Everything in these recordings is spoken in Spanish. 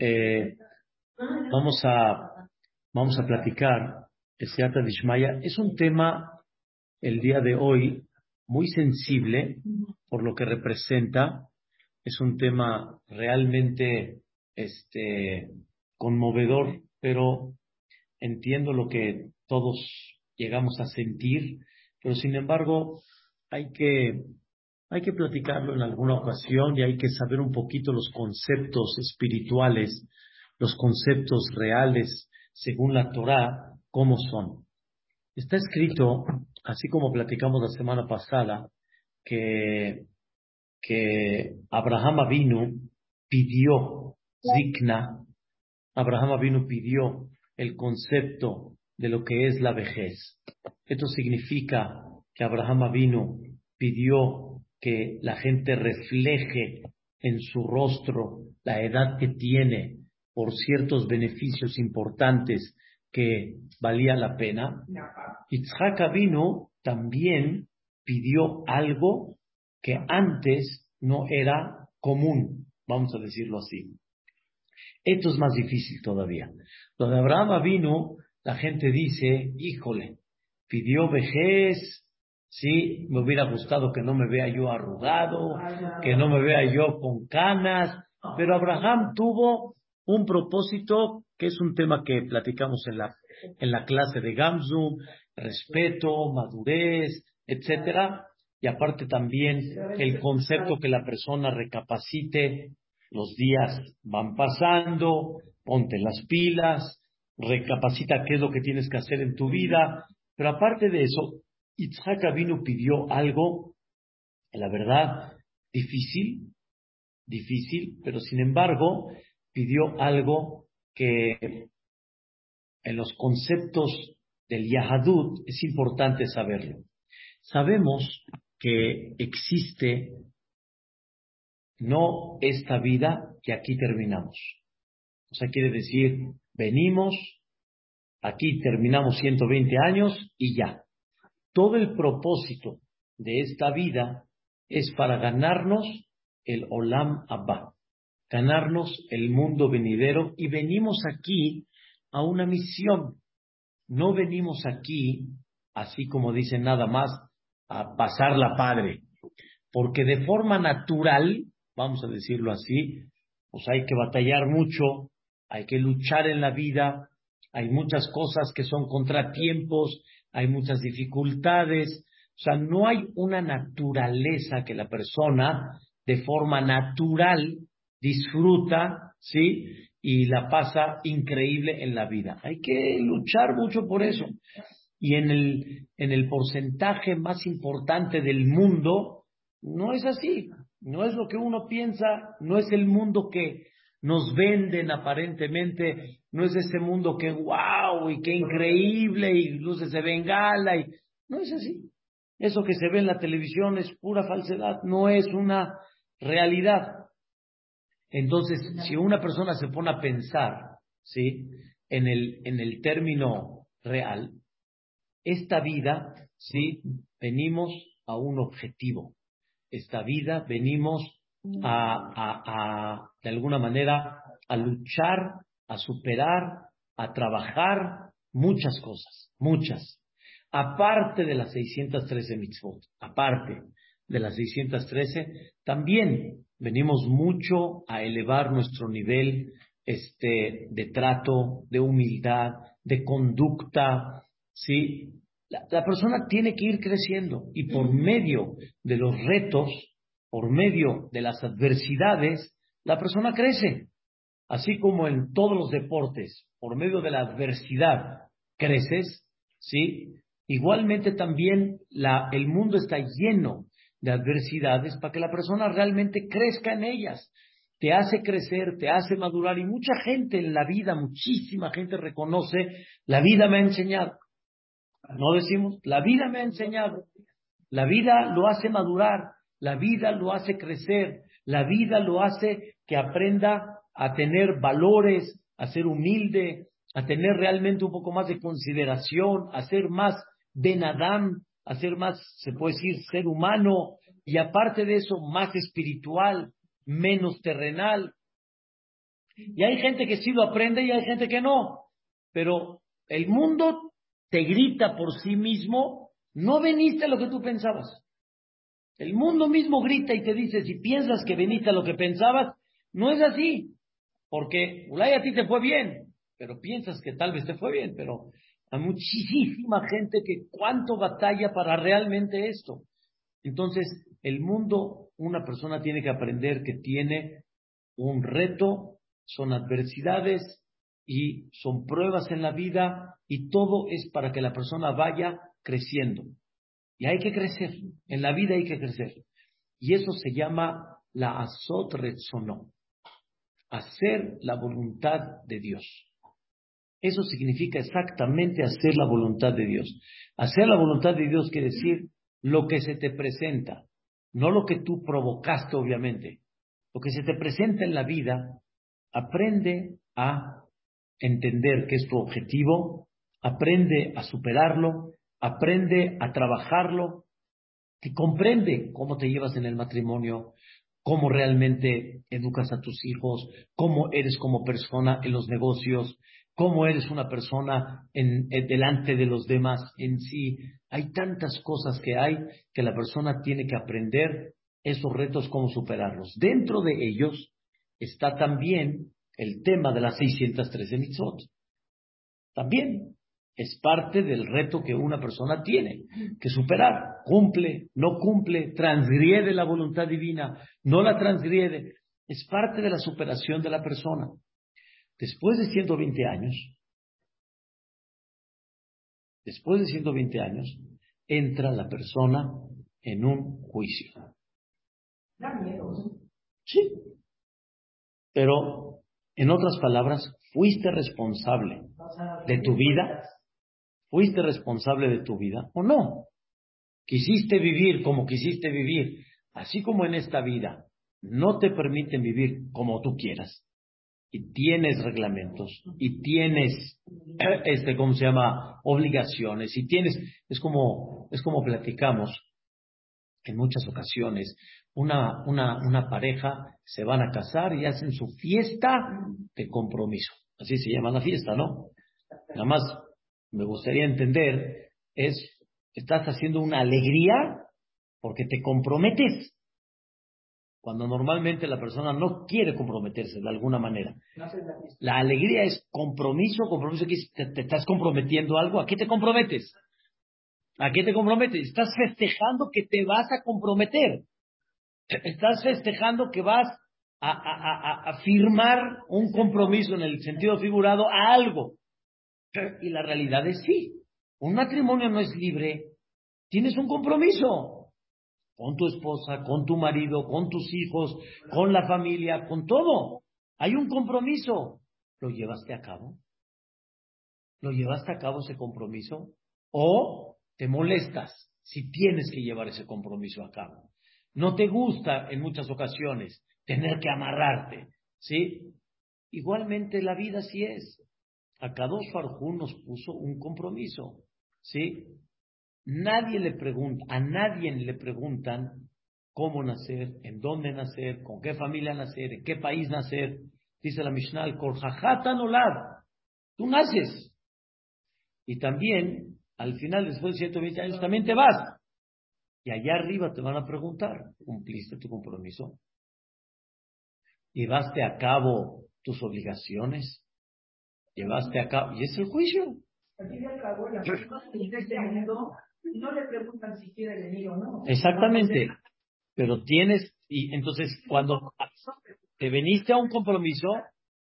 eh, vamos a, vamos a platicar Seata Dishmaya. Es un tema el día de hoy muy sensible por lo que representa. Es un tema realmente este, conmovedor, pero entiendo lo que todos llegamos a sentir, pero sin embargo hay que hay que platicarlo en alguna ocasión y hay que saber un poquito los conceptos espirituales, los conceptos reales según la Torah, cómo son. Está escrito, así como platicamos la semana pasada, que, que Abraham vino, pidió zikna, Abraham vino, pidió el concepto de lo que es la vejez. Esto significa que Abraham vino, pidió que la gente refleje en su rostro la edad que tiene por ciertos beneficios importantes que valía la pena. Itzhak vino también pidió algo que antes no era común, vamos a decirlo así. Esto es más difícil todavía. Lo de Abraham vino, la gente dice, híjole, pidió vejez, Sí, me hubiera gustado que no me vea yo arrugado, que no. me vea yo con canas, pero Abraham tuvo un propósito que es un tema que platicamos en la, en la clase de Gamzu, respeto, madurez, etcétera, y aparte también el concepto que la persona recapacite, los días van pasando, ponte las pilas, recapacita qué es lo que tienes que hacer en tu vida, pero aparte de eso, Itzhak vino pidió algo, la verdad, difícil, difícil, pero sin embargo pidió algo que en los conceptos del Yahadut es importante saberlo. Sabemos que existe no esta vida que aquí terminamos. O sea, quiere decir, venimos, aquí terminamos 120 años y ya. Todo el propósito de esta vida es para ganarnos el Olam Abba, ganarnos el mundo venidero y venimos aquí a una misión. No venimos aquí, así como dicen nada más, a pasar la padre, porque de forma natural, vamos a decirlo así, pues hay que batallar mucho, hay que luchar en la vida, hay muchas cosas que son contratiempos, hay muchas dificultades, o sea, no hay una naturaleza que la persona de forma natural disfruta, ¿sí? Y la pasa increíble en la vida. Hay que luchar mucho por eso. Y en el, en el porcentaje más importante del mundo, no es así. No es lo que uno piensa, no es el mundo que nos venden aparentemente, no es ese mundo que wow y qué increíble y luces de bengala y no es así. Eso que se ve en la televisión es pura falsedad, no es una realidad. Entonces, si una persona se pone a pensar, ¿sí? En el, en el término real, esta vida, ¿sí? Venimos a un objetivo. Esta vida venimos a, a, a de alguna manera, a luchar a superar, a trabajar muchas cosas, muchas. Aparte de las 613 mitzvot, aparte de las 613, también venimos mucho a elevar nuestro nivel este, de trato, de humildad, de conducta, ¿sí? La, la, persona tiene que ir creciendo y por medio de los retos, por medio de las adversidades, la persona crece. Así como en todos los deportes, por medio de la adversidad, creces, ¿sí? Igualmente también la, el mundo está lleno de adversidades para que la persona realmente crezca en ellas. Te hace crecer, te hace madurar y mucha gente en la vida, muchísima gente reconoce, la vida me ha enseñado. No decimos, la vida me ha enseñado. La vida lo hace madurar, la vida lo hace crecer, la vida lo hace que aprenda a tener valores, a ser humilde, a tener realmente un poco más de consideración, a ser más Ben Adam, a ser más, se puede decir, ser humano, y aparte de eso, más espiritual, menos terrenal. Y hay gente que sí lo aprende y hay gente que no. Pero el mundo te grita por sí mismo, no veniste a lo que tú pensabas. El mundo mismo grita y te dice, si piensas que veniste a lo que pensabas, no es así. Porque Ulay a ti te fue bien, pero piensas que tal vez te fue bien, pero a muchísima gente que cuánto batalla para realmente esto. Entonces, el mundo, una persona tiene que aprender que tiene un reto, son adversidades y son pruebas en la vida y todo es para que la persona vaya creciendo. Y hay que crecer, en la vida hay que crecer. Y eso se llama la azot hacer la voluntad de Dios. Eso significa exactamente hacer la voluntad de Dios. Hacer la voluntad de Dios quiere decir lo que se te presenta, no lo que tú provocaste, obviamente. Lo que se te presenta en la vida, aprende a entender qué es tu objetivo, aprende a superarlo, aprende a trabajarlo, y comprende cómo te llevas en el matrimonio, cómo realmente educas a tus hijos, cómo eres como persona en los negocios, cómo eres una persona en, delante de los demás en sí. Hay tantas cosas que hay que la persona tiene que aprender esos retos, cómo superarlos. Dentro de ellos está también el tema de las 613 mitzvot. También es parte del reto que una persona tiene que superar. Cumple, no cumple, transgrede la voluntad divina, no la transgrede. Es parte de la superación de la persona. Después de 120 años, después de 120 años, entra la persona en un juicio. Sí. Pero, en otras palabras, fuiste responsable de tu vida. ¿Fuiste responsable de tu vida o no? Quisiste vivir como quisiste vivir, así como en esta vida no te permiten vivir como tú quieras. Y tienes reglamentos y tienes este cómo se llama obligaciones y tienes es como es como platicamos en muchas ocasiones una, una, una pareja se van a casar y hacen su fiesta de compromiso. Así se llama la fiesta no nada más me gustaría entender es estás haciendo una alegría porque te comprometes cuando normalmente la persona no quiere comprometerse de alguna manera. La alegría es compromiso, compromiso que te, te estás comprometiendo algo, ¿a qué te comprometes? ¿A qué te comprometes? Estás festejando que te vas a comprometer. Estás festejando que vas a, a, a, firmar un compromiso en el sentido figurado a algo. Y la realidad es sí. Un matrimonio no es libre. Tienes un compromiso con tu esposa, con tu marido, con tus hijos, con la familia, con todo. Hay un compromiso. ¿Lo llevaste a cabo? ¿Lo llevaste a cabo ese compromiso? ¿O te molestas si tienes que llevar ese compromiso a cabo? No te gusta en muchas ocasiones tener que amarrarte, ¿sí? Igualmente la vida sí es. A Kadosh Farjún nos puso un compromiso, ¿sí? Nadie le pregunta, a nadie le preguntan cómo nacer, en dónde nacer, con qué familia nacer, en qué país nacer. Dice la Mishnah, al Olad. Tú naces. Y también, al final, después de 120 años, también te vas. Y allá arriba te van a preguntar, ¿cumpliste tu compromiso? ¿Llevaste a cabo tus obligaciones? ¿Llevaste a cabo? Y es el juicio no le preguntan si quiere venir o no. Exactamente. Pero tienes, y entonces cuando te veniste a un compromiso,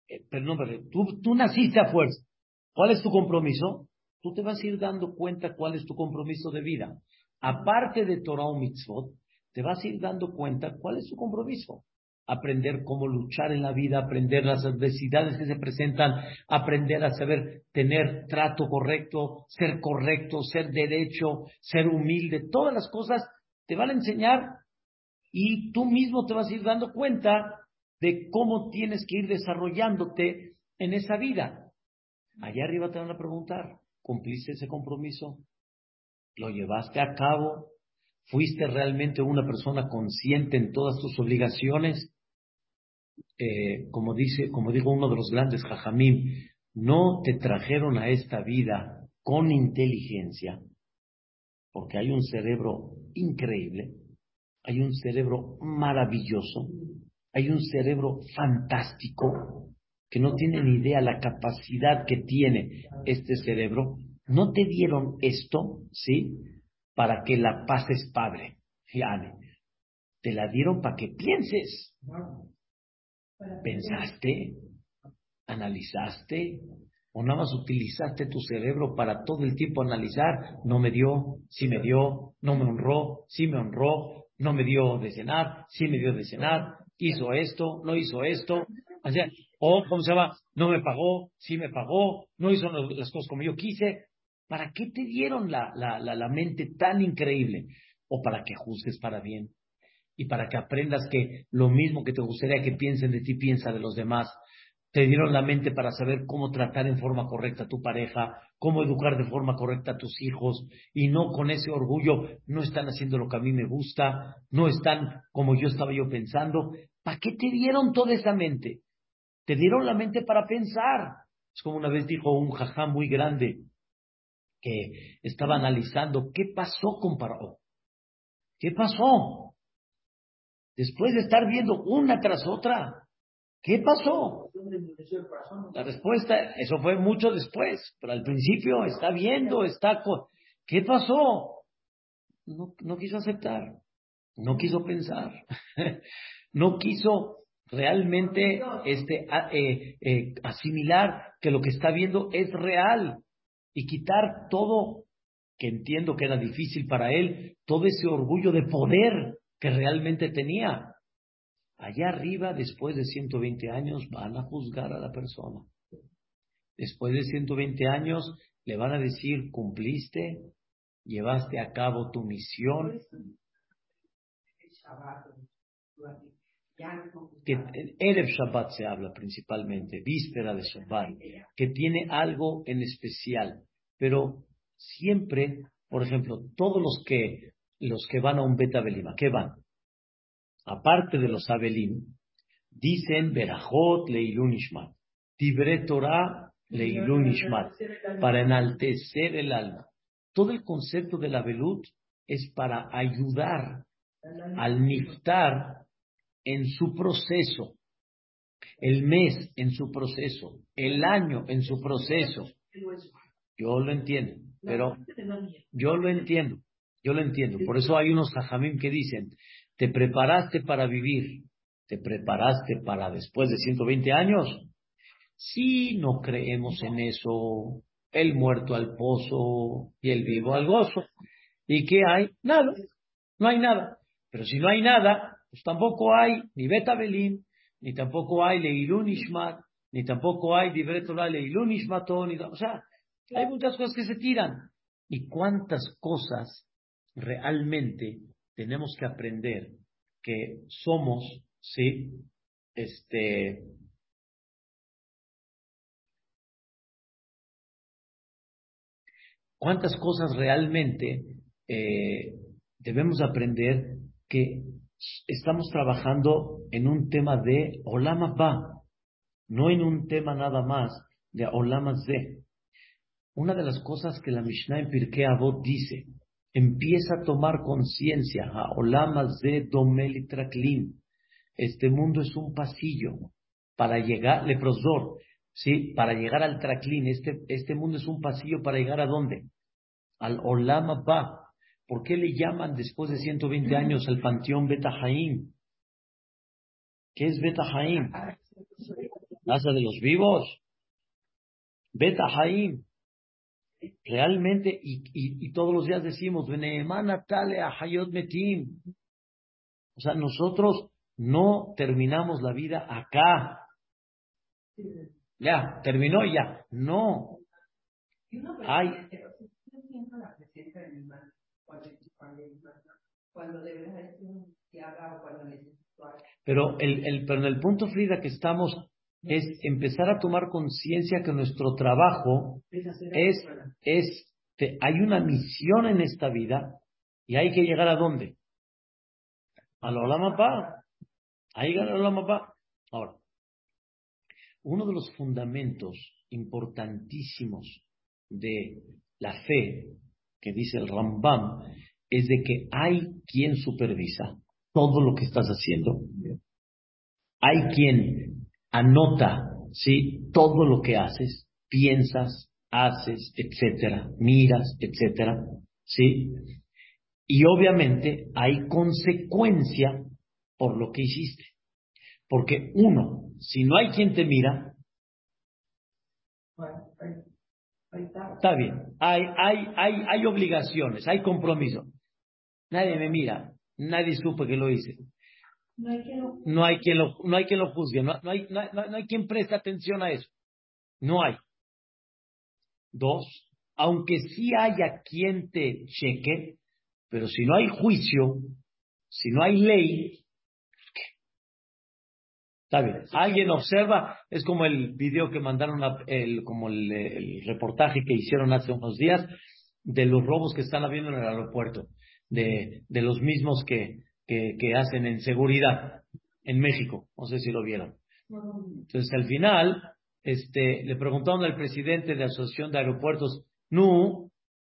eh, pero no, pero tú, tú naciste a fuerza. ¿Cuál es tu compromiso? Tú te vas a ir dando cuenta cuál es tu compromiso de vida. Aparte de Torah o Mitzvot, te vas a ir dando cuenta cuál es tu compromiso aprender cómo luchar en la vida, aprender las adversidades que se presentan, aprender a saber tener trato correcto, ser correcto, ser derecho, ser humilde, todas las cosas te van a enseñar y tú mismo te vas a ir dando cuenta de cómo tienes que ir desarrollándote en esa vida. Allá arriba te van a preguntar, ¿cumpliste ese compromiso? ¿Lo llevaste a cabo? ¿Fuiste realmente una persona consciente en todas tus obligaciones? Eh, como dice, como dijo uno de los grandes jajamim, no te trajeron a esta vida con inteligencia, porque hay un cerebro increíble, hay un cerebro maravilloso, hay un cerebro fantástico, que no tienen idea la capacidad que tiene este cerebro. No te dieron esto, ¿sí? Para que la pases padre. Te la dieron para que pienses. ¿Pensaste? ¿Analizaste? ¿O nada más utilizaste tu cerebro para todo el tiempo analizar? No me dio, sí me dio, no me honró, sí me honró, no me dio de cenar, sí me dio de cenar, hizo esto, no hizo esto. O, ¿cómo se llama? No me pagó, sí me pagó, no hizo las cosas como yo quise. ¿Para qué te dieron la, la, la, la mente tan increíble? O para que juzgues para bien y para que aprendas que lo mismo que te gustaría que piensen de ti, piensa de los demás. Te dieron la mente para saber cómo tratar en forma correcta a tu pareja, cómo educar de forma correcta a tus hijos y no con ese orgullo, no están haciendo lo que a mí me gusta, no están como yo estaba yo pensando. ¿Para qué te dieron toda esa mente? Te dieron la mente para pensar. Es como una vez dijo un jajá muy grande que estaba analizando qué pasó con Paró. ¿Qué pasó? Después de estar viendo una tras otra, ¿qué pasó? La respuesta, eso fue mucho después, pero al principio está viendo, está... ¿Qué pasó? No, no quiso aceptar, no quiso pensar, no quiso realmente este, eh, eh, asimilar que lo que está viendo es real y quitar todo, que entiendo que era difícil para él, todo ese orgullo de poder que realmente tenía. Allá arriba, después de 120 años, van a juzgar a la persona. Después de 120 años, le van a decir, cumpliste, llevaste a cabo tu misión. Que Erev Shabbat se habla principalmente, víspera de Shabbat, que tiene algo en especial, pero siempre, por ejemplo, todos los que los que van a un Beta Belima, ¿qué van? Aparte de los Abelim, dicen Berajot Leilun Ishmat, Tibre Torah Leilun Ishmat, para enaltecer el alma. Todo el concepto de la Belut es para ayudar al Niftar en su proceso, el mes en su proceso, el año en su proceso. Yo lo entiendo, pero yo lo entiendo. Yo lo entiendo. Por eso hay unos jajamim que dicen, te preparaste para vivir, te preparaste para después de 120 años. Si no creemos en eso, el muerto al pozo y el vivo al gozo. ¿Y qué hay? Nada. No hay nada. Pero si no hay nada, pues tampoco hay ni Beta Belín, ni tampoco hay Leilun Ishmat, ni tampoco hay Dibretola Leilun Ishmaton. O sea, hay muchas cosas que se tiran. ¿Y cuántas cosas realmente tenemos que aprender que somos, ¿sí? Este, cuántas cosas realmente eh, debemos aprender que estamos trabajando en un tema de Olama Ba, no en un tema nada más de Olama Ze. Una de las cosas que la Mishnah en Pirkei Avot dice, empieza a tomar conciencia, a Olamas de Domelitraklin. Este mundo es un pasillo para llegar, leprosor, ¿sí? Para llegar al Traklin. Este, este mundo es un pasillo para llegar a dónde? Al Olama Ba. ¿Por qué le llaman después de 120 años al panteón Betahaim? ¿Qué es Betahaim? Casa de los vivos. Betahaim realmente, y, y, todos los días decimos, tale Hayot Metim. O sea, nosotros no terminamos la vida acá. Ya, terminó ya. No. Hay. Pero el, el, pero en el punto Frida que estamos es empezar a tomar conciencia que nuestro trabajo es, es, hay una misión en esta vida y hay que llegar a dónde? A la Olamapá. Hay que llegar a la Ahora, uno de los fundamentos importantísimos de la fe, que dice el Rambam, es de que hay quien supervisa todo lo que estás haciendo. Hay quien anota, ¿sí? Todo lo que haces, piensas, haces, etcétera, miras, etcétera, ¿sí? Y obviamente hay consecuencia por lo que hiciste. Porque uno, si no hay quien te mira, está bien, hay, hay, hay, hay obligaciones, hay compromiso. Nadie me mira, nadie supo que lo hice. No hay quien lo, no hay quien lo, no hay quien lo juzgue, no, hay, no, no hay quien preste atención a eso. No hay. Dos, aunque sí haya quien te cheque, pero si no hay juicio, si no hay ley, ¿qué? Está bien. Alguien observa, es como el video que mandaron, el, como el, reportaje que hicieron hace unos días de los robos que están habiendo en el aeropuerto, de, de los mismos que, que, que hacen en seguridad en México. No sé si lo vieron. Entonces, al final, este, le preguntaron al presidente de la Asociación de Aeropuertos, no,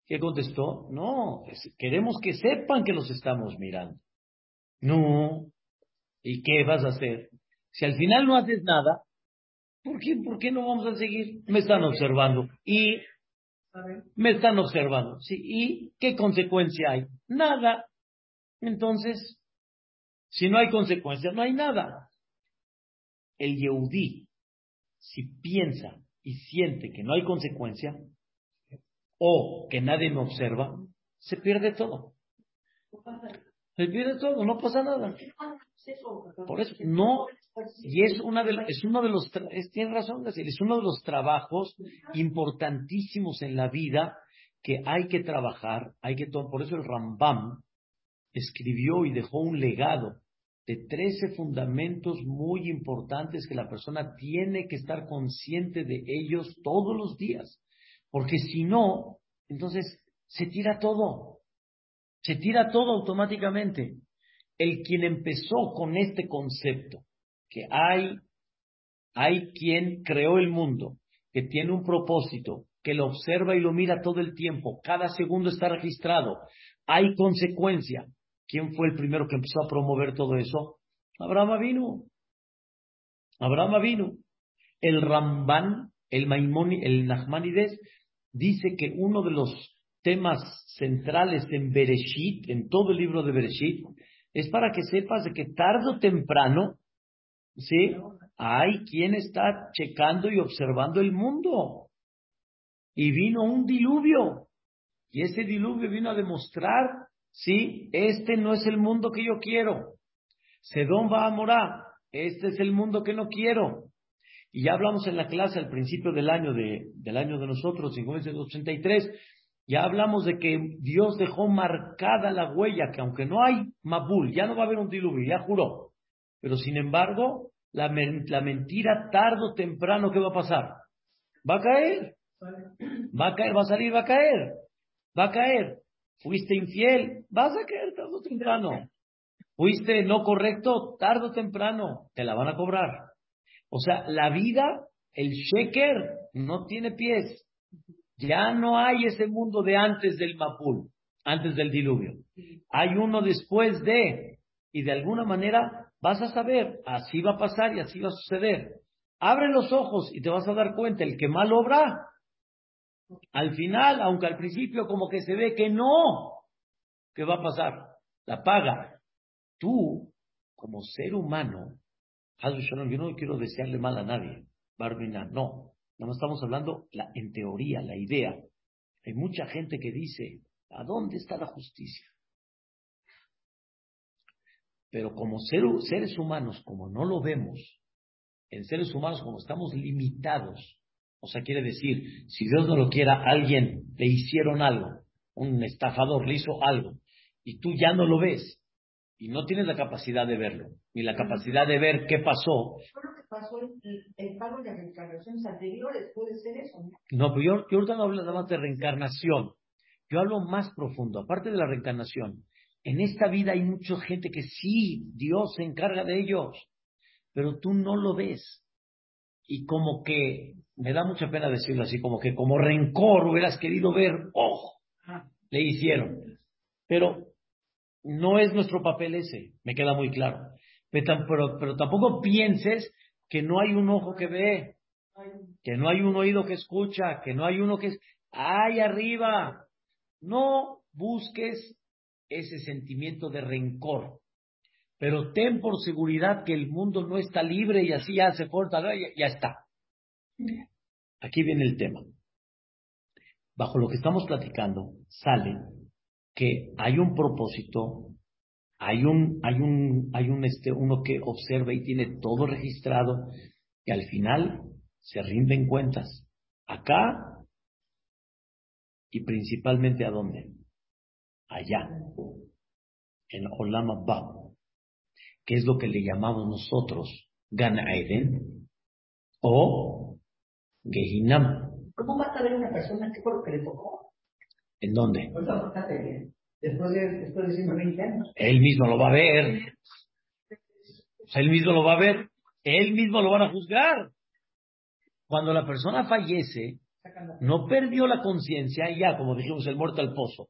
¿qué contestó? No, queremos que sepan que los estamos mirando. No, ¿y qué vas a hacer? Si al final no haces nada, ¿por qué, por qué no vamos a seguir? Me están observando. Y me están observando. Sí, ¿y qué consecuencia hay? Nada. Entonces, si no hay consecuencia, no hay nada. El Yehudí si piensa y siente que no hay consecuencia o que nadie me observa, se pierde todo. Se pierde todo, no pasa nada. Por eso, no, y es una de es uno de los, es, tiene razón es uno de los trabajos importantísimos en la vida que hay que trabajar, hay que, por eso el Rambam escribió y dejó un legado de 13 fundamentos muy importantes que la persona tiene que estar consciente de ellos todos los días. Porque si no, entonces se tira todo. Se tira todo automáticamente. El quien empezó con este concepto, que hay, hay quien creó el mundo, que tiene un propósito, que lo observa y lo mira todo el tiempo, cada segundo está registrado, hay consecuencia, ¿Quién fue el primero que empezó a promover todo eso? Abraham vino. Abraham vino. El Ramban, el Maimoni, el Nachmanides, dice que uno de los temas centrales en Bereshit, en todo el libro de Bereshit, es para que sepas de que tarde o temprano, ¿sí? Hay quien está checando y observando el mundo. Y vino un diluvio. Y ese diluvio vino a demostrar Sí, este no es el mundo que yo quiero. Sedón va a morar. Este es el mundo que no quiero. Y ya hablamos en la clase al principio del año de, del año de nosotros, 1983, ya hablamos de que Dios dejó marcada la huella, que aunque no hay Mabul, ya no va a haber un diluvio, ya juró. Pero sin embargo, la, la mentira tarde o temprano, ¿qué va a pasar? Va a caer. Va a caer, va a salir, va a caer. Va a caer. Fuiste infiel, vas a caer tarde o temprano. Fuiste no correcto, tarde o temprano, te la van a cobrar. O sea, la vida, el sheker, no tiene pies. Ya no hay ese mundo de antes del Mapul, antes del diluvio. Hay uno después de, y de alguna manera vas a saber, así va a pasar y así va a suceder. Abre los ojos y te vas a dar cuenta, el que mal obra, al final, aunque al principio como que se ve que no, ¿qué va a pasar? La paga. Tú, como ser humano, yo no quiero desearle mal a nadie, Barbina, no. No estamos hablando la, en teoría, la idea. Hay mucha gente que dice, ¿a dónde está la justicia? Pero como seres humanos, como no lo vemos, en seres humanos como estamos limitados o sea, quiere decir, si Dios no lo quiera, alguien le hicieron algo, un estafador le hizo algo, y tú ya no lo ves, y no tienes la capacidad de verlo, ni la capacidad de ver qué pasó. ¿Fue lo que pasó el, pago de las reencarnaciones anteriores? ¿Puede ser eso? No, pero yo, yo ahorita no hablo nada más de reencarnación. Yo hablo más profundo, aparte de la reencarnación. En esta vida hay mucha gente que sí, Dios se encarga de ellos. pero tú no lo ves. Y como que, me da mucha pena decirlo así, como que como rencor hubieras querido ver, ojo, le hicieron. Pero no es nuestro papel ese, me queda muy claro. Pero, pero, tampoco pienses que no hay un ojo que ve, que no hay un oído que escucha, que no hay uno que es, ¡ay arriba! No busques ese sentimiento de rencor, pero ten por seguridad que el mundo no está libre y así ya se corta, ya, ya está. Aquí viene el tema. Bajo lo que estamos platicando, sale que hay un propósito, hay un, hay un, hay un este, uno que observa y tiene todo registrado, y al final se rinden cuentas. Acá y principalmente a dónde? Allá, en Olam Abba, que es lo que le llamamos nosotros Gan Eden o Gehinam. ¿Cómo va a saber una persona qué fue lo que le tocó? ¿En dónde? Después de, después de 120 años. Él mismo lo va a ver. Él mismo lo va a ver. Él mismo lo van a juzgar. Cuando la persona fallece, no perdió la conciencia y ya, como dijimos, el muerto al pozo.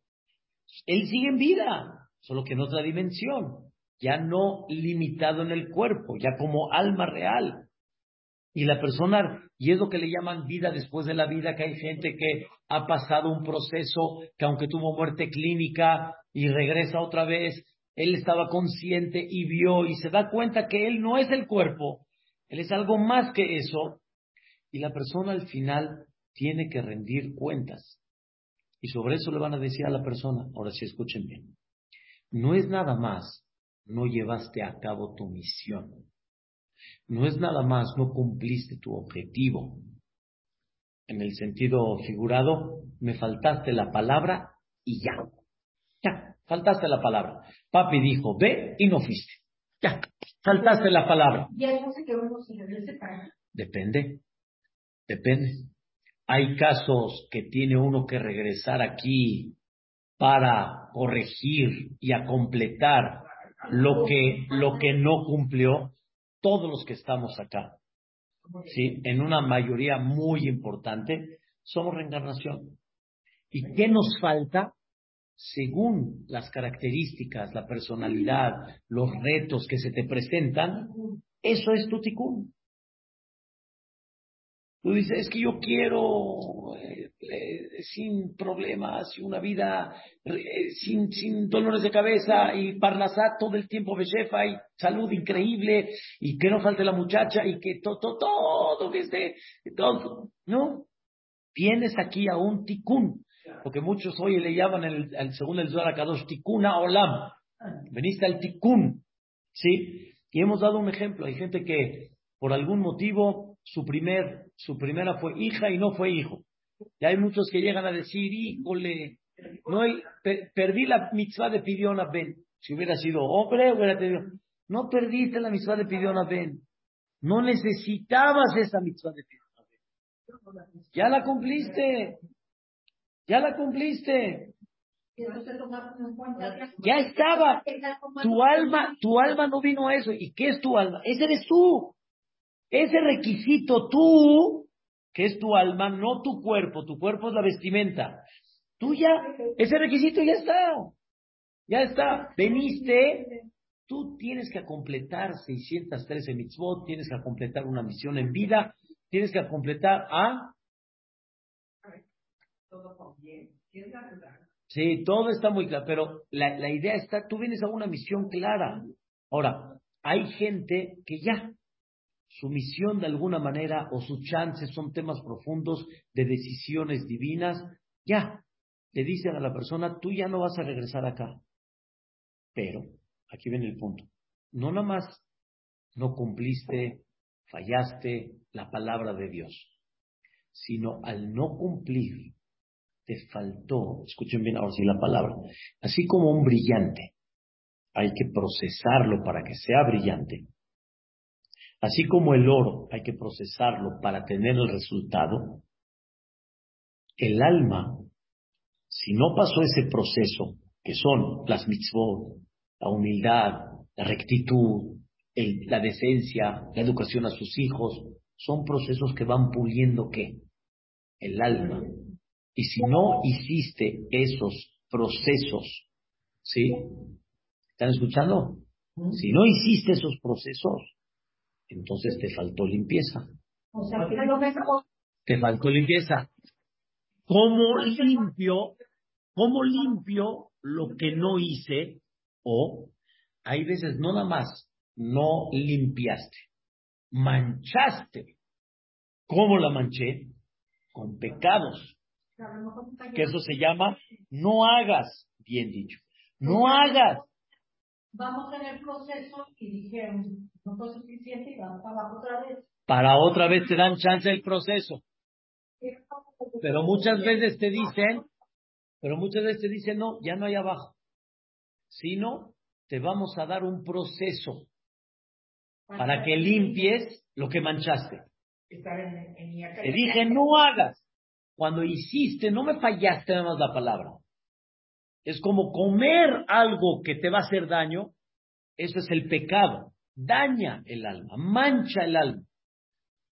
Él sigue en vida, solo que en otra dimensión, ya no limitado en el cuerpo, ya como alma real. Y la persona, y es lo que le llaman vida después de la vida, que hay gente que ha pasado un proceso que aunque tuvo muerte clínica y regresa otra vez, él estaba consciente y vio y se da cuenta que él no es el cuerpo, él es algo más que eso. Y la persona al final tiene que rendir cuentas. Y sobre eso le van a decir a la persona, ahora sí escuchen bien, no es nada más, no llevaste a cabo tu misión. No es nada más, no cumpliste tu objetivo. En el sentido figurado, me faltaste la palabra y ya. Ya, faltaste la palabra. Papi dijo, ve y no fuiste. Ya, faltaste la palabra. Depende, depende. Hay casos que tiene uno que regresar aquí para corregir y a completar lo que, lo que no cumplió todos los que estamos acá. ¿sí? En una mayoría muy importante, somos reencarnación. ¿Y qué nos falta? Según las características, la personalidad, los retos que se te presentan, eso es tu tikkun. Tú dices, es que yo quiero eh, sin problemas, una vida eh, sin, sin dolores de cabeza y parnasat todo el tiempo beshefa y salud increíble y que no falte la muchacha y que todo, todo, todo que esté, todo, ¿no? Vienes aquí a un tikkun, porque muchos hoy le llaman, el, según el Zohar Kadosh, tikkuna olam. Veniste al tikkun, ¿sí? Y hemos dado un ejemplo. Hay gente que por algún motivo su, primer, su primera fue hija y no fue hijo. Y hay muchos que llegan a decir, híjole, no perdí la mitzvah de Pidiona Ben. Si hubiera sido hombre, hubiera tenido. No perdiste la mitzvah de Pidiona Ben. No necesitabas esa mitzvah de Pidiona Ben. Ya la cumpliste. Ya la cumpliste. Ya estaba. Tu alma, tu alma no vino a eso. ¿Y qué es tu alma? Ese eres tú. Ese requisito tú, que es tu alma, no tu cuerpo, tu cuerpo es la vestimenta. Tú ya, ese requisito ya está. Ya está. Veniste, tú tienes que completar 613 mitzvot, tienes que completar una misión en vida, tienes que completar a... Sí, todo está muy claro, pero la, la idea está, tú vienes a una misión clara. Ahora, hay gente que ya, su misión de alguna manera o sus chances son temas profundos de decisiones divinas, ya, le dicen a la persona, tú ya no vas a regresar acá. Pero, aquí viene el punto, no nada más no cumpliste, fallaste la palabra de Dios, sino al no cumplir, te faltó, escuchen bien ahora sí la palabra, así como un brillante, hay que procesarlo para que sea brillante Así como el oro hay que procesarlo para tener el resultado, el alma, si no pasó ese proceso, que son las mitzvot, la humildad, la rectitud, la decencia, la educación a sus hijos, son procesos que van puliendo qué? El alma. Y si no hiciste esos procesos, ¿sí? ¿Están escuchando? Si no hiciste esos procesos, entonces te faltó limpieza. O sea, que. Te faltó limpieza. ¿Cómo limpio? ¿Cómo limpio lo que no hice? O hay veces no nada más no limpiaste, manchaste. ¿Cómo la manché? Con pecados. Que eso se llama no hagas, bien dicho. No hagas. Vamos en el proceso y dijeron, no fue suficiente y para abajo otra vez. Para otra vez te dan chance el proceso. Pero muchas veces te dicen, pero muchas veces te dicen, no, ya no hay abajo. Sino, te vamos a dar un proceso para que limpies lo que manchaste. Te dije, no hagas. Cuando hiciste, no me fallaste nada más la palabra. Es como comer algo que te va a hacer daño. Eso es el pecado. Daña el alma, mancha el alma.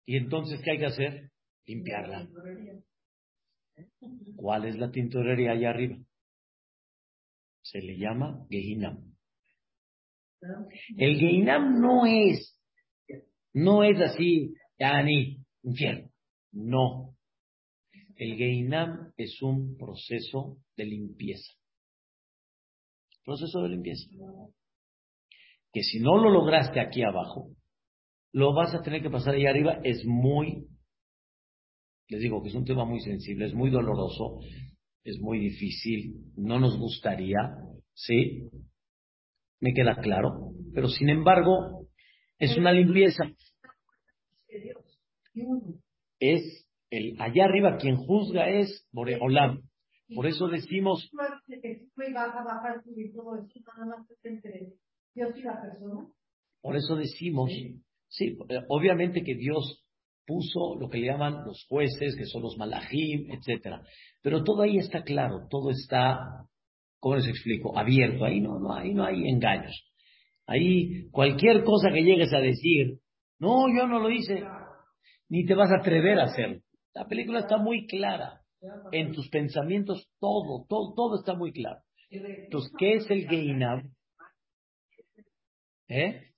Y entonces, ¿qué hay que hacer? Limpiarla. ¿Cuál es la tintorería allá arriba? Se le llama Gehinam. El Geinam no es, no es así, ni infierno. No. El Geinam es un proceso de limpieza. Proceso de limpieza. Que si no lo lograste aquí abajo, lo vas a tener que pasar ahí arriba. Es muy, les digo que es un tema muy sensible, es muy doloroso, es muy difícil, no nos gustaría, ¿sí? me queda claro, pero sin embargo es una limpieza. Es el allá arriba quien juzga es Boreolam. Por eso decimos por eso decimos, sí, obviamente que Dios puso lo que le llaman los jueces, que son los malajim, etcétera. Pero todo ahí está claro, todo está ¿cómo les explico? Abierto, ahí no, no, ahí no hay engaños. Ahí cualquier cosa que llegues a decir, no, yo no lo hice, ni te vas a atrever a hacerlo. La película está muy clara. En tus pensamientos todo, todo, todo está muy claro. Entonces, ¿qué es el Geinab? ¿Eh?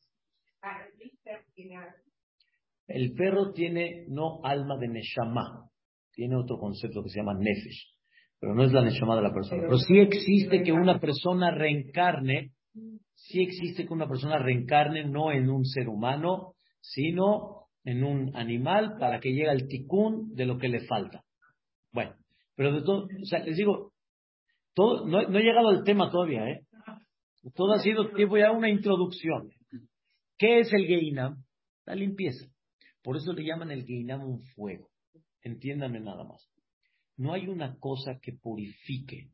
El perro tiene no alma de Neshama, tiene otro concepto que se llama Nefesh pero no es la neshama de la persona. Pero sí existe que una persona reencarne, sí existe que una persona reencarne no en un ser humano, sino en un animal para que llegue al ticún de lo que le falta. Bueno, pero de todo, o sea, les digo, todo, no, he llegado al tema todavía, ¿eh? Todo ha sido tiempo ya una introducción. ¿Qué es el Geinam? La limpieza. Por eso le llaman el Geinam un fuego. Entiéndanme nada más. No hay una cosa que purifique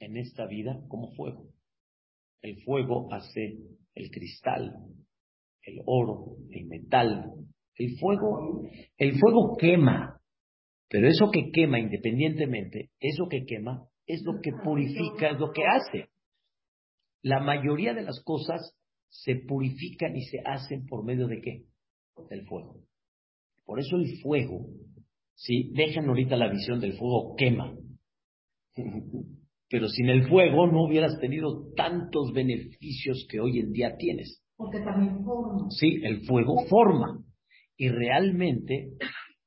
en esta vida como fuego. El fuego hace el cristal, el oro, el metal. El fuego, el fuego quema, pero eso que quema independientemente, eso que quema es lo que purifica, es lo que hace. La mayoría de las cosas se purifican y se hacen por medio de qué? Del fuego. Por eso el fuego ¿sí? Dejen ahorita la visión del fuego quema. Pero sin el fuego no hubieras tenido tantos beneficios que hoy en día tienes. Porque también forma. Sí, el fuego forma. Y realmente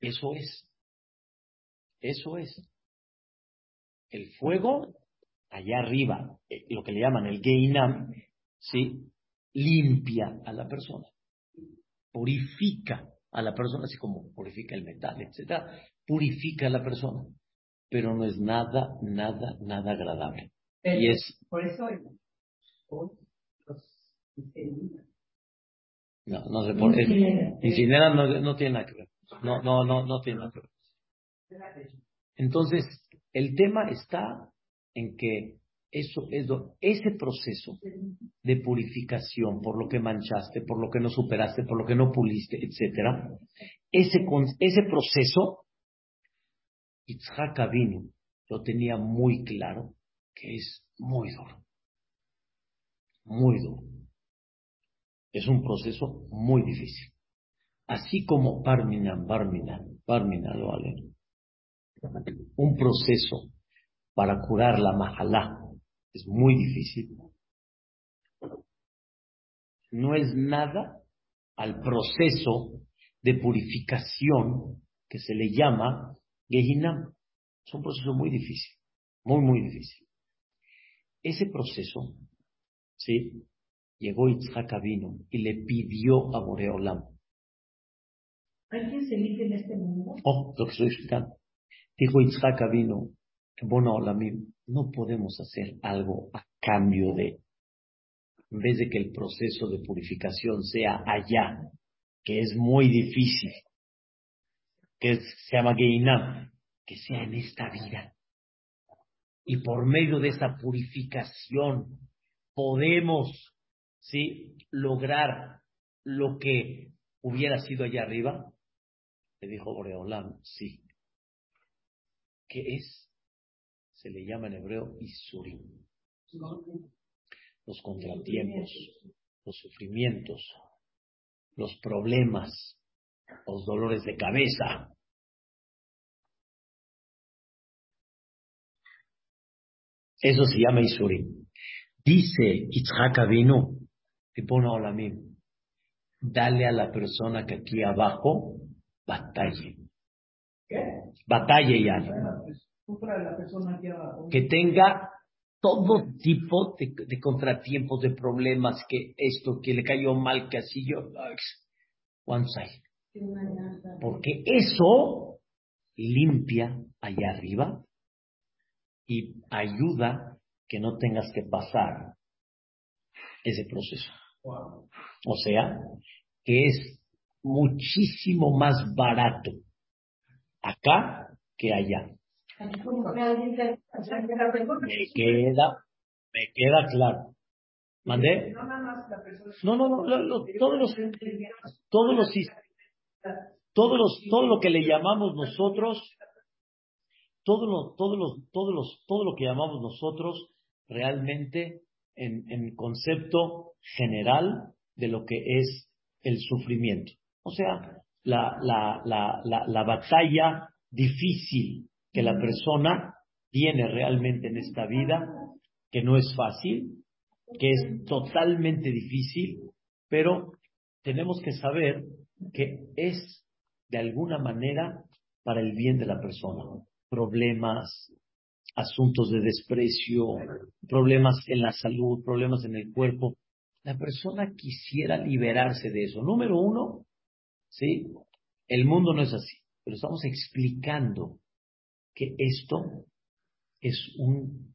eso es. Eso es. El fuego, allá arriba, eh, lo que le llaman el Geinam, ¿sí? limpia a la persona, purifica a la persona, así como purifica el metal, etcétera, purifica a la persona, pero no es nada, nada, nada agradable. y es por eso no, no se pone. Incinera no, no tiene nada que ver. No, no, no, no tiene nada que ver. Entonces, el tema está en que eso, ese proceso de purificación por lo que manchaste, por lo que no superaste, por lo que no puliste, etcétera, ese, ese proceso, Itzhak Avinu lo tenía muy claro que es muy duro, muy duro. Es un proceso muy difícil. Así como Barminan, Barminan, Barminan lo Un proceso para curar la mahalá es muy difícil. No es nada al proceso de purificación que se le llama Gehinam. Es un proceso muy difícil, muy, muy difícil. Ese proceso, ¿sí? Llegó Yitzhak vino y le pidió a Boreolam. ¿Hay quien se limpia en este mundo? Oh, lo que estoy explicando. Dijo Yitzhak vino, bueno, no podemos hacer algo a cambio de, en vez de que el proceso de purificación sea allá, que es muy difícil, que se llama Geinam, que sea en esta vida. Y por medio de esa purificación podemos ¿sí? lograr lo que hubiera sido allá arriba. Le dijo Boreolam, sí. ¿Qué es? Se le llama en hebreo Isurim. Los contratiempos, los sufrimientos, los problemas, los dolores de cabeza. Eso se llama Isurim. Dice Yitzhak Avinu, pone Olamim, dale a la persona que aquí abajo batalle. ¿Qué? Batalle ya. Que tenga todo tipo de, contratiempos, de problemas, que esto, que le cayó mal, que así yo. One side. Porque eso limpia allá arriba y ayuda que no tengas que pasar ese proceso. O sea, que es muchísimo más barato acá que allá. Me queda, me queda claro. ¿Mandé? No, no, no, todos los, todos los, todos los, todo lo que le llamamos nosotros, todo lo, todos los, todos los, todo lo que llamamos nosotros realmente en, en concepto general de lo que es el sufrimiento. O sea, la, la, la, la, la batalla difícil que la persona tiene realmente en esta vida, que no es fácil, que es totalmente difícil, pero tenemos que saber que es de alguna manera para el bien de la persona. Problemas, asuntos de desprecio, problemas en la salud, problemas en el cuerpo. La persona quisiera liberarse de eso. Número uno, ¿sí? El mundo no es así, pero estamos explicando que esto es un,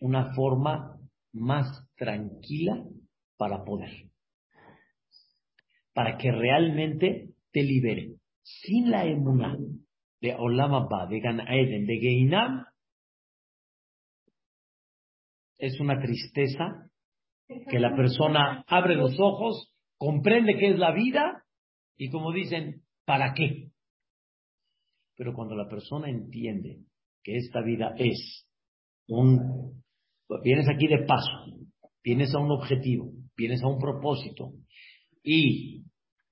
una forma más tranquila para poder, para que realmente te libere. Sin la emuná de Olam de Gan Eden, de Geinam, es una tristeza que la persona abre los ojos, comprende qué es la vida y como dicen, ¿para qué? Pero cuando la persona entiende que esta vida es un... Vienes aquí de paso, vienes a un objetivo, vienes a un propósito y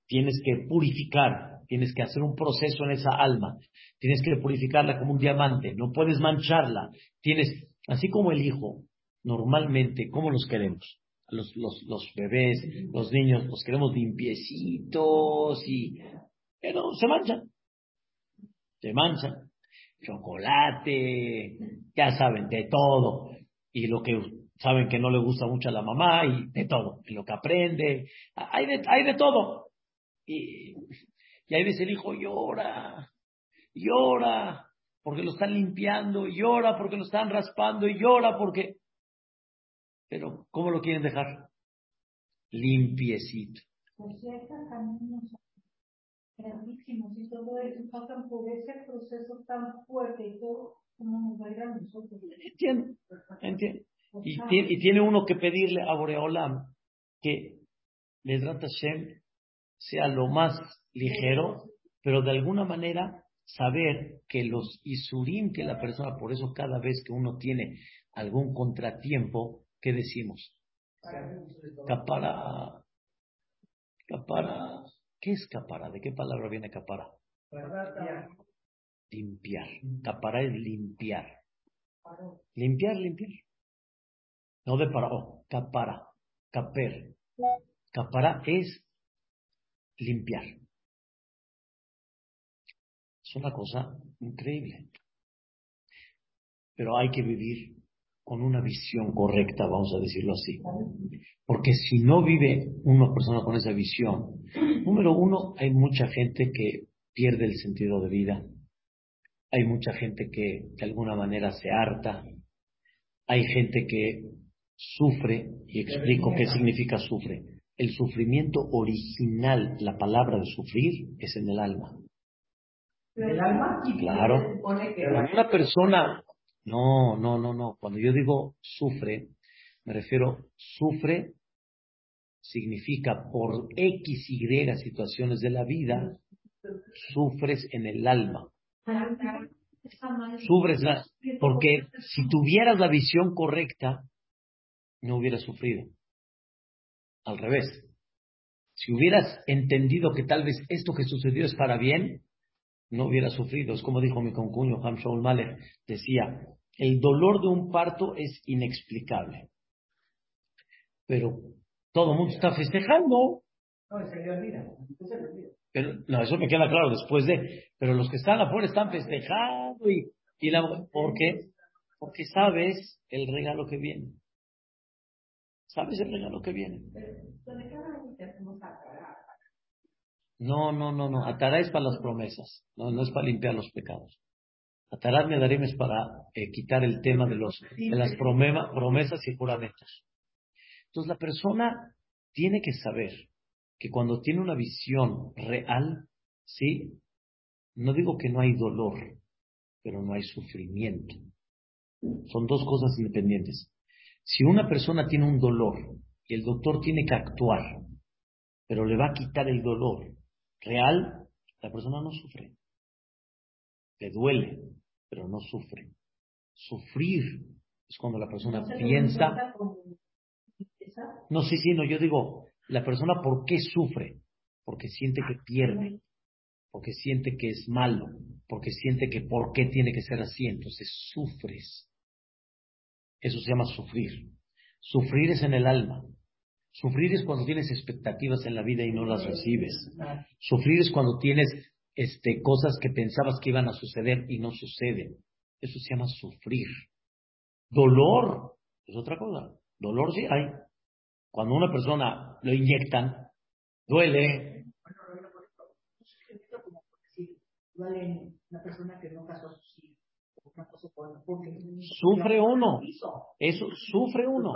tienes que purificar, tienes que hacer un proceso en esa alma, tienes que purificarla como un diamante, no puedes mancharla, tienes, así como el hijo, normalmente, ¿cómo los queremos? Los, los, los bebés, los niños, los queremos limpiecitos y... Pero se manchan se manchan. Chocolate, ya saben, de todo. Y lo que saben que no le gusta mucho a la mamá y de todo. Y lo que aprende, hay de, hay de todo. Y, y ahí veces el hijo llora, llora porque lo están limpiando, llora porque lo están raspando y llora porque... Pero, ¿cómo lo quieren dejar? Limpiecito grandísimos y todo eso pasan por ese proceso tan fuerte y todo, como nos va a ir a nosotros. Entiendo, entiendo. Y tiene, y tiene uno que pedirle a Boreolam que Medrat Hashem sea lo más ligero, pero de alguna manera saber que los isurim que la persona, por eso cada vez que uno tiene algún contratiempo, ¿qué decimos? Capara, Capara. ¿Qué es capara? ¿De qué palabra viene capara? Limpiar. Capara es limpiar. Limpiar, limpiar. No de para, oh, capara, caper. Capara es limpiar. Es una cosa increíble. Pero hay que vivir con una visión correcta, vamos a decirlo así. Porque si no vive una persona con esa visión, número uno, hay mucha gente que pierde el sentido de vida. Hay mucha gente que de alguna manera se harta. Hay gente que sufre, y explico qué significa sufre. El sufrimiento original, la palabra de sufrir, es en el alma. ¿El alma? Claro. Una persona no, no, no, no. Cuando yo digo sufre, me refiero sufre significa por X, Y situaciones de la vida, sufres en el alma. Sufres porque si tuvieras la visión correcta, no hubieras sufrido. Al revés. Si hubieras entendido que tal vez esto que sucedió es para bien, no hubiera sufrido. Es como dijo mi concuño, Ham Shaul Malek, decía, el dolor de un parto es inexplicable. Pero todo el mundo está festejando. No, se le olvida. Pero, no, eso me queda claro después de. Pero los que están afuera están festejando y, y la, ¿por qué? Porque sabes el regalo que viene. Sabes el regalo que viene. No, no, no, no. Atará es para las promesas, no, no es para limpiar los pecados. Atará Medarim es para eh, quitar el tema de, los, de las promesas y juramentos. Entonces la persona tiene que saber que cuando tiene una visión real, ¿sí? No digo que no hay dolor, pero no hay sufrimiento. Son dos cosas independientes. Si una persona tiene un dolor y el doctor tiene que actuar, pero le va a quitar el dolor real, la persona no sufre. Le duele, pero no sufre. Sufrir es cuando la persona piensa. No, sí, sí, no, yo digo, la persona ¿por qué sufre? Porque siente que pierde, porque siente que es malo, porque siente que por qué tiene que ser así, entonces sufres. Eso se llama sufrir. Sufrir es en el alma. Sufrir es cuando tienes expectativas en la vida y no las recibes. Sufrir es cuando tienes este, cosas que pensabas que iban a suceder y no suceden. Eso se llama sufrir. Dolor es otra cosa. Dolor sí hay. Cuando una persona lo inyectan, duele. Duele una persona que no casó Sufre uno. Eso sufre uno.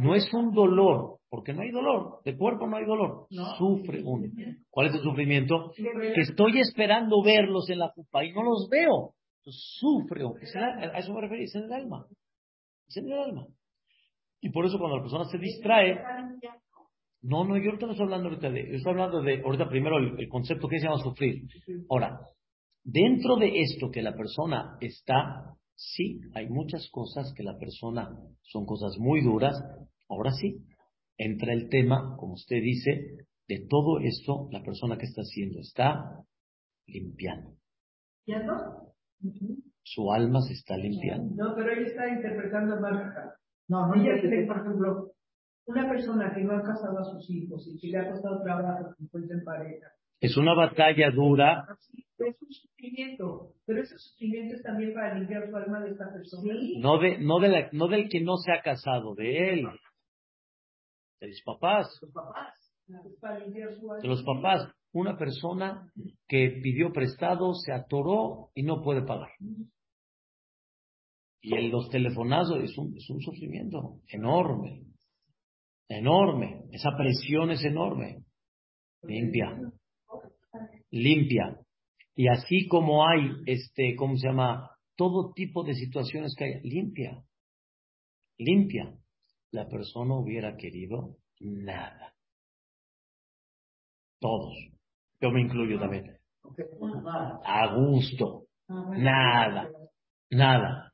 No es un dolor, porque no hay dolor. De cuerpo no hay dolor. Sufre uno. ¿Cuál es el sufrimiento? Que estoy esperando verlos en la pupa y no los veo. sufre uno. A eso me refiero, es en el alma. Es en el alma. Y por eso cuando la persona se distrae, no, no, yo ahorita no estoy hablando ahorita de, yo estoy hablando de, ahorita primero el, el concepto que se llama sufrir. Ahora, Dentro de esto que la persona está, sí, hay muchas cosas que la persona son cosas muy duras. Ahora sí, entra el tema, como usted dice, de todo esto la persona que está haciendo está limpiando. ¿Limpiando? Su alma se está limpiando. No, pero ella está interpretando mal. No, no, ella dice, por ejemplo, una persona que no ha casado a sus hijos y que le ha costado trabajo que en pareja. Es una batalla dura es un sufrimiento, pero ese sufrimiento es también para limpiar su alma de esta persona. No, de, no, de la, no del que no se ha casado, de él, de los papás. Los. De los papás. Una persona que pidió prestado, se atoró y no puede pagar. Y en los telefonazos es un, es un sufrimiento enorme, enorme. Esa presión es enorme. Limpia, limpia. Y así como hay, este, ¿cómo se llama? Todo tipo de situaciones que hay, limpia, limpia. La persona hubiera querido nada. Todos. Yo me incluyo también. A gusto. Nada. Nada.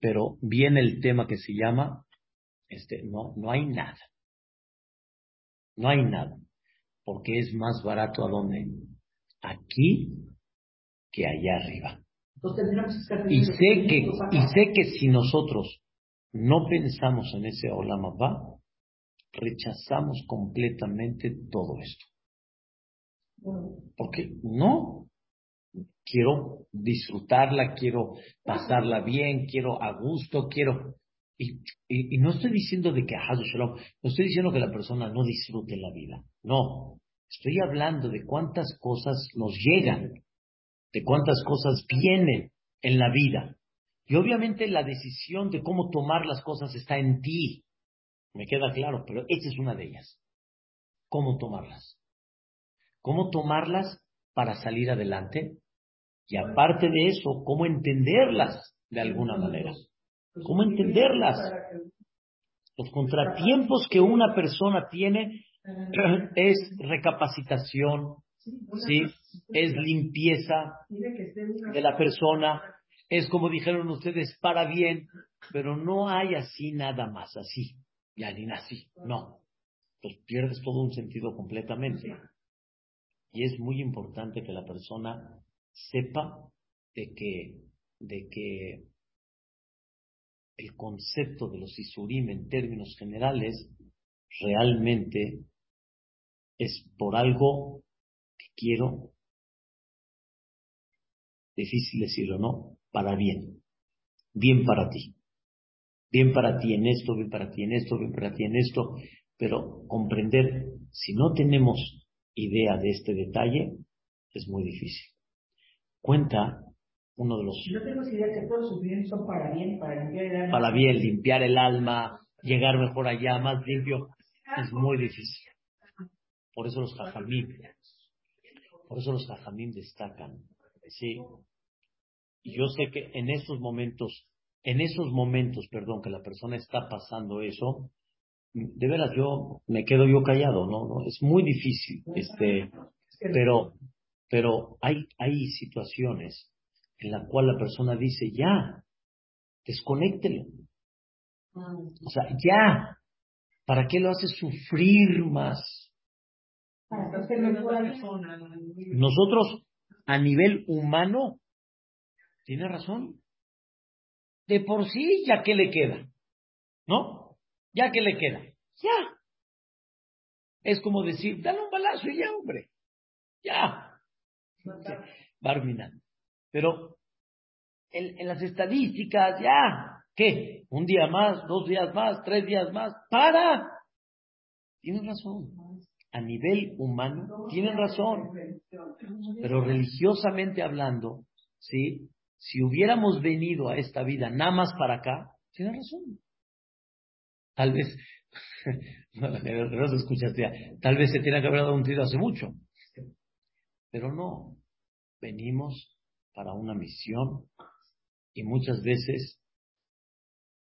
Pero viene el tema que se llama, este, no, no hay nada. No hay nada. porque es más barato a dónde? Aquí que allá arriba. Y sé que, y sé que si nosotros no pensamos en ese Olam va rechazamos completamente todo esto. Porque no, quiero disfrutarla, quiero pasarla bien, quiero a gusto, quiero... Y, y, no estoy diciendo de que no estoy diciendo que la persona no disfrute la vida, no. Estoy hablando de cuántas cosas nos llegan, de cuántas cosas vienen en la vida. Y obviamente la decisión de cómo tomar las cosas está en ti. Me queda claro, pero esa es una de ellas. ¿Cómo tomarlas? ¿Cómo tomarlas para salir adelante? Y aparte de eso, ¿cómo entenderlas de alguna manera? ¿Cómo entenderlas? Los contratiempos que una persona tiene es recapacitación, ¿sí? es limpieza de la persona, es como dijeron ustedes, para bien, pero no hay así nada más, así, ya ni así, no. Pues pierdes todo un sentido completamente. Y es muy importante que la persona sepa de que, de que el concepto de los Isurim en términos generales realmente es por algo que quiero, difícil decirlo, ¿no? Para bien, bien para ti, bien para ti en esto, bien para ti en esto, bien para ti en esto, pero comprender, si no tenemos idea de este detalle, es muy difícil. Cuenta uno de los... Yo tengo idea que todos sufrimientos son para bien, para limpiar el alma. Para bien, limpiar el alma, llegar mejor allá, más limpio, es muy difícil. Por eso los jajamim, por eso los jajamim destacan. Sí. Y yo sé que en esos momentos, en esos momentos, perdón, que la persona está pasando eso, de veras yo me quedo yo callado, ¿no? ¿No? Es muy difícil, este, pero, pero hay, hay situaciones en la cual la persona dice, ya, desconéctelo. O sea, ya, ¿para qué lo hace sufrir más? Nosotros, a nivel humano, tiene razón. De por sí, ya que le queda. ¿No? Ya que le queda. Ya. Es como decir, dale un balazo y ya, hombre. Ya. Barmina. Pero en, en las estadísticas, ya. ¿Qué? Un día más, dos días más, tres días más. ¡Para! Tienes razón a nivel humano, tienen razón. Pero religiosamente hablando, ¿sí? Si hubiéramos venido a esta vida nada más para acá, tienen razón. Tal vez, no, se escucha, tal vez se tiene que haber dado un tiro hace mucho. Pero no, venimos para una misión y muchas veces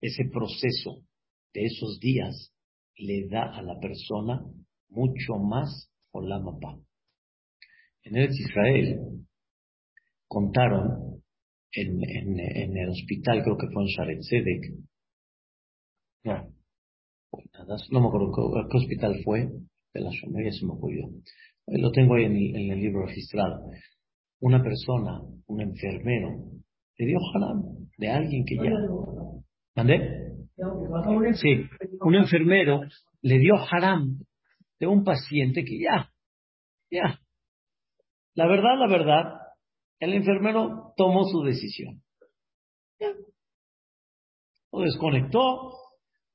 ese proceso de esos días le da a la persona mucho más Olamapa. En el Israel contaron en, en, el hospital, creo que fue en Sharet Sedek, no, no me acuerdo qué, hospital fue, de la Shomería se me ocurrió. Lo tengo ahí en el, el, libro registrado. Una persona, un enfermero, le dio haram de alguien que ya. ¿Mandé? Sí, un enfermero le dio haram de un paciente que ya, ya. La verdad, la verdad, el enfermero tomó su decisión. Ya. Lo desconectó,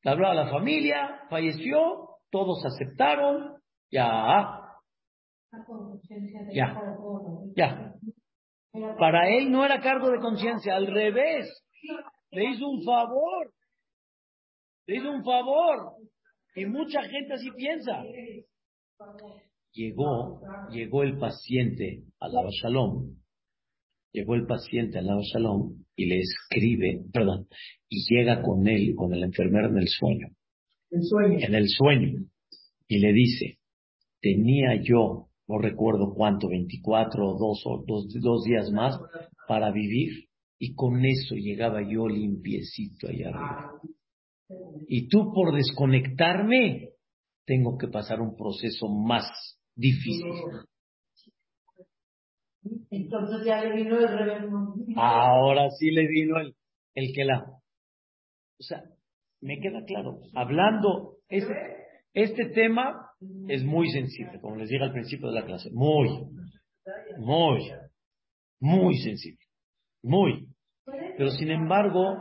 le habló a la familia, falleció, todos aceptaron, ya. Ya, ya. Para él no era cargo de conciencia, al revés. Le hizo un favor. Le hizo un favor. Y mucha gente así piensa. Llegó, llegó el paciente al Shalom, llegó el paciente al la Shalom y le escribe, perdón, y llega con él, con el enfermero en el sueño. En el sueño. Y le dice, tenía yo, no recuerdo cuánto, 24 o dos, o dos, dos días más para vivir. Y con eso llegaba yo limpiecito allá arriba. Y tú por desconectarme, tengo que pasar un proceso más difícil. Entonces ya le vino el reverendo. Ahora sí le vino el, el que la. O sea, me queda claro. Hablando, este, este tema es muy sensible, como les dije al principio de la clase. Muy, muy, muy sensible. Muy. Pero sin embargo,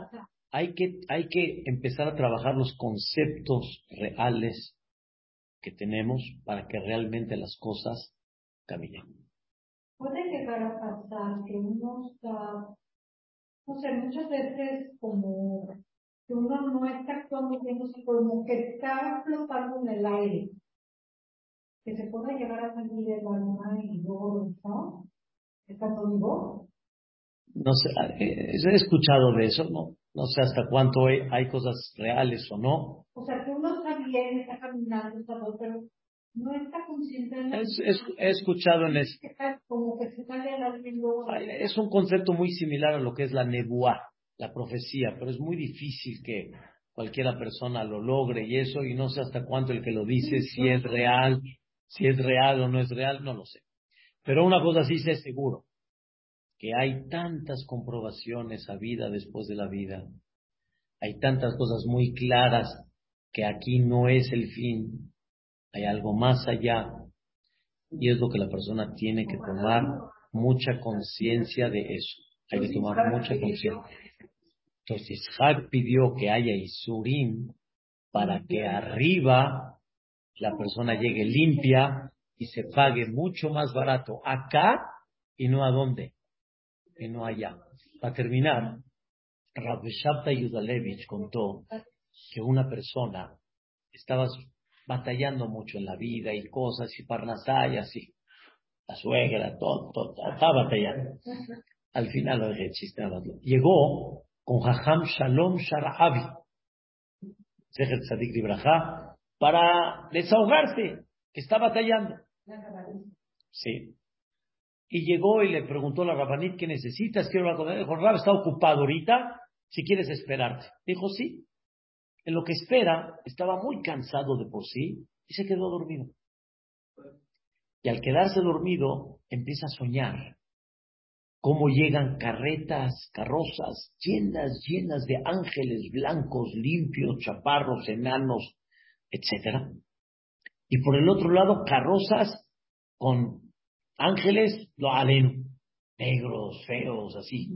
hay que, hay que empezar a trabajar los conceptos reales que tenemos para que realmente las cosas caminen. Puede llegar a pasar que uno está, no sé, muchas veces como que uno no está actuando bien, como que está flotando en el aire. Que se puede llegar a salir el alma y luego, ¿no? Estando vivo. No sé, eh, he escuchado de eso, ¿no? No sé hasta cuánto hay, cosas reales o no. O sea, que uno está bien, está caminando, está todo, pero no está consciente de es, es, He escuchado en eso. Como que se sale Es un concepto muy similar a lo que es la nebuá, la profecía, pero es muy difícil que cualquiera persona lo logre y eso, y no sé hasta cuánto el que lo dice, si es real, si es real o no es real, no lo sé. Pero una cosa sí sé seguro, que hay tantas comprobaciones a vida después de la vida, hay tantas cosas muy claras que aquí no es el fin, hay algo más allá y es lo que la persona tiene que tomar mucha conciencia de eso. Hay que tomar mucha conciencia. Entonces Ishaq pidió que haya Isurim para que arriba la persona llegue limpia y se pague mucho más barato acá y no a dónde y no allá. Para terminar, Rabbi Shabta Yudalevich contó que una persona estaba batallando mucho en la vida y cosas y parnasá y así. La suegra, todo, todo, estaba batallando. Al final lo chiste, Llegó con Jajam Shalom Sharabi, Sadik para desahogarse, que está batallando. Sí. Y llegó y le preguntó a la Rabanit, ¿qué necesitas? Quiero hablar con él. Dijo, Rab, está ocupado ahorita, si quieres esperarte. Dijo, sí. En lo que espera, estaba muy cansado de por sí y se quedó dormido. Y al quedarse dormido, empieza a soñar cómo llegan carretas, carrozas llenas, llenas de ángeles blancos, limpios, chaparros, enanos, etc. Y por el otro lado, carrozas con ángeles, lo alen, negros, feos, así.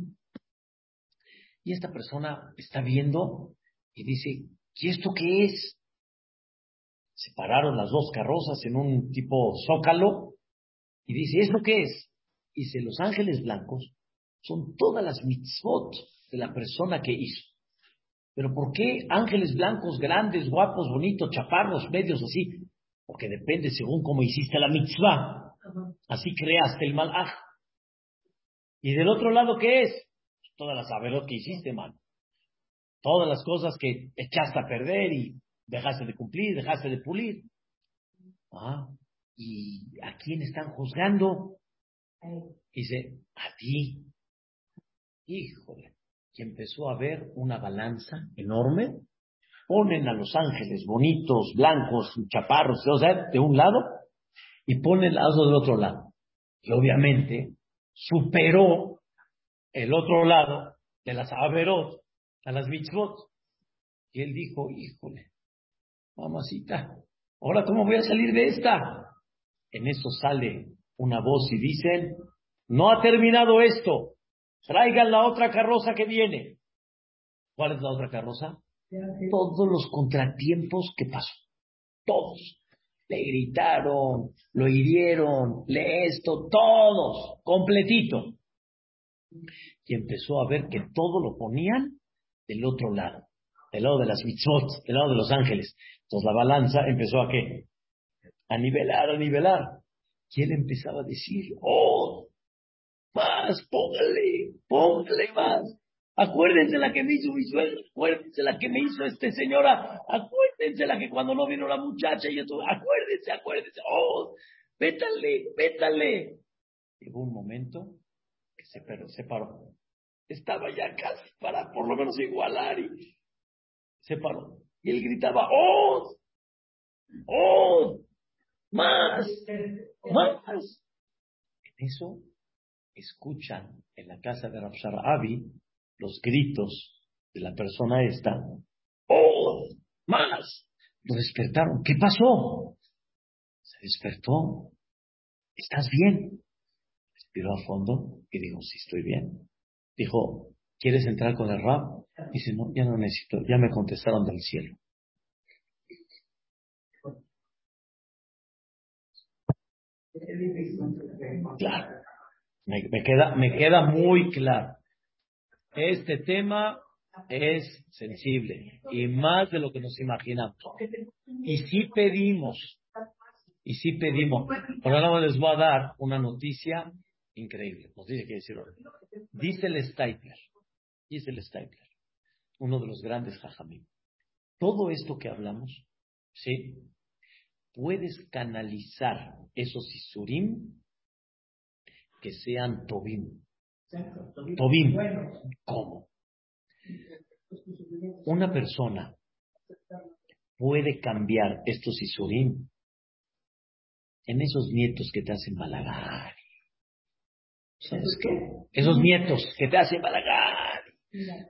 Y esta persona está viendo y dice, ¿y esto qué es? Se pararon las dos carrozas en un tipo zócalo y dice, ¿esto qué es? Dice, los ángeles blancos son todas las mitzvot de la persona que hizo. Pero ¿por qué ángeles blancos, grandes, guapos, bonitos, chaparros, medios así? Porque depende según cómo hiciste la mitzvah. Así creaste el malaj. Y del otro lado, ¿qué es? Todas las averot que hiciste, man. Todas las cosas que echaste a perder y dejaste de cumplir, dejaste de pulir. Ah, ¿y a quién están juzgando? Dice, a ti. Híjole, que empezó a ver una balanza enorme. Ponen a los ángeles bonitos, blancos, chaparros, o sea, de un lado, y ponen el lado del otro lado. Y obviamente superó el otro lado de las averot a las mitzvot. Y él dijo, híjole, mamacita, ¿ahora cómo voy a salir de esta? En eso sale una voz y dicen, no ha terminado esto, traigan la otra carroza que viene. ¿Cuál es la otra carroza? Todos los contratiempos que pasó, todos. Le gritaron, lo hirieron, le esto, todos, completito. Y empezó a ver que todo lo ponían del otro lado, del lado de las mitzvot, del lado de los ángeles. Entonces la balanza empezó a qué? A nivelar, a nivelar. Y él empezaba a decir, oh, más, póngale, póngale más. Acuérdense la que me hizo mi suegro, acuérdense la que me hizo este señora, acuérdense la que cuando no vino la muchacha y eso, acuérdense, acuérdense, oh, vétale, vétale. Llegó un momento que se, se paró. Estaba ya casi para por lo menos igualar y se paró. Y él gritaba, ¡Oh! ¡Oh! más, más. En eso escuchan en la casa de Rabshar Abi los gritos de la persona esta. ¡Oh! ¡Más! Lo despertaron. ¿Qué pasó? Se despertó. ¿Estás bien? Respiró a fondo y dijo, sí, estoy bien. Dijo, ¿quieres entrar con el rap? Dice, no, ya no necesito, ya me contestaron del cielo. Claro. Me, queda, me queda muy claro. Este tema es sensible y más de lo que nos imaginamos. Y si pedimos, y si pedimos, por ahora les voy a dar una noticia increíble. Nos dice que decir Dice el Stapler, dice el Stapler, uno de los grandes jajamim. Todo esto que hablamos, ¿sí? Puedes canalizar esos isurim que sean tobim. Tobim. ¿Cómo? Una persona puede cambiar estos isurim en esos nietos que te hacen balagar. ¿Sabes qué? Esos nietos que te hacen balagar.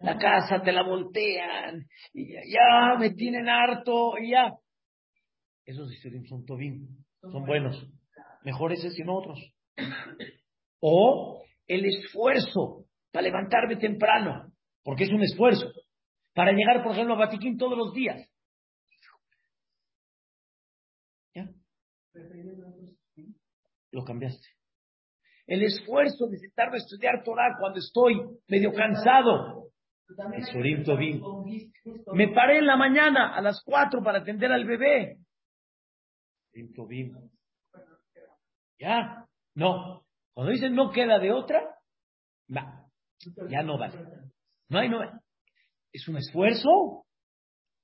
La casa te la voltean. Y ya, me tienen harto. Y ya. Esos isurim son tobim. Son buenos. Mejores ese sino otros. O el esfuerzo para levantarme temprano, porque es un esfuerzo, para llegar, por ejemplo, a Vatiquín todos los días. ¿Ya? Lo cambiaste. El esfuerzo de sentarme a estudiar Torah cuando estoy medio cansado. Me paré en la mañana a las cuatro para atender al bebé. ¿Ya? No. Cuando dicen no queda de otra, va, ya no vale. No hay, no Es un esfuerzo,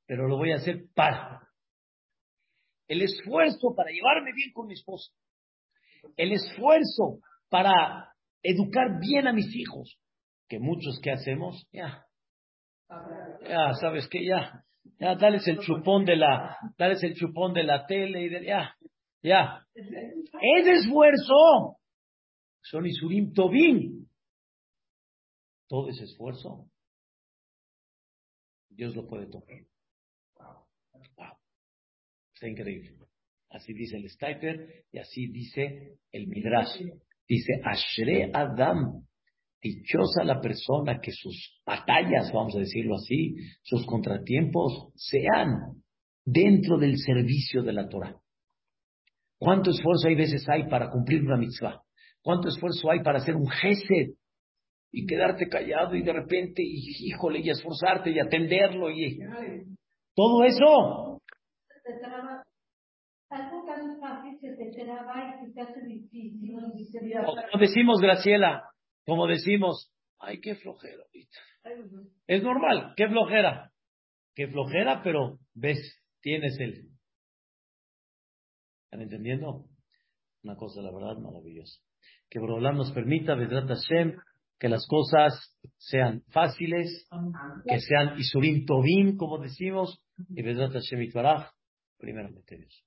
pero lo voy a hacer para. El esfuerzo para llevarme bien con mi esposa. El esfuerzo para educar bien a mis hijos. Que muchos que hacemos, ya. Ya, sabes que ya. Ya, dales el chupón de la, dales el chupón de la tele y de, ya, ya. Es esfuerzo son Isurim Tobin. Todo ese esfuerzo, Dios lo puede tomar. Wow. Está increíble. Así dice el Stiper y así dice el Midrash. Dice, Ashre Adam, dichosa la persona que sus batallas, vamos a decirlo así, sus contratiempos sean dentro del servicio de la Torah. ¿Cuánto esfuerzo hay veces hay para cumplir una mitzvah? ¿Cuánto esfuerzo hay para hacer un gesed y quedarte callado y de repente, y, híjole, y esforzarte y atenderlo y todo eso? Como decimos, Graciela, como decimos, ay, qué flojera Es normal, qué flojera. Qué flojera, pero ves, tienes el. ¿Están entendiendo? Una cosa, la verdad, maravillosa que Borolam nos permita, Vedrat Hashem, que las cosas sean fáciles, que sean Isurim Tovim, como decimos, y Vedrat Hashem primeramente Dios.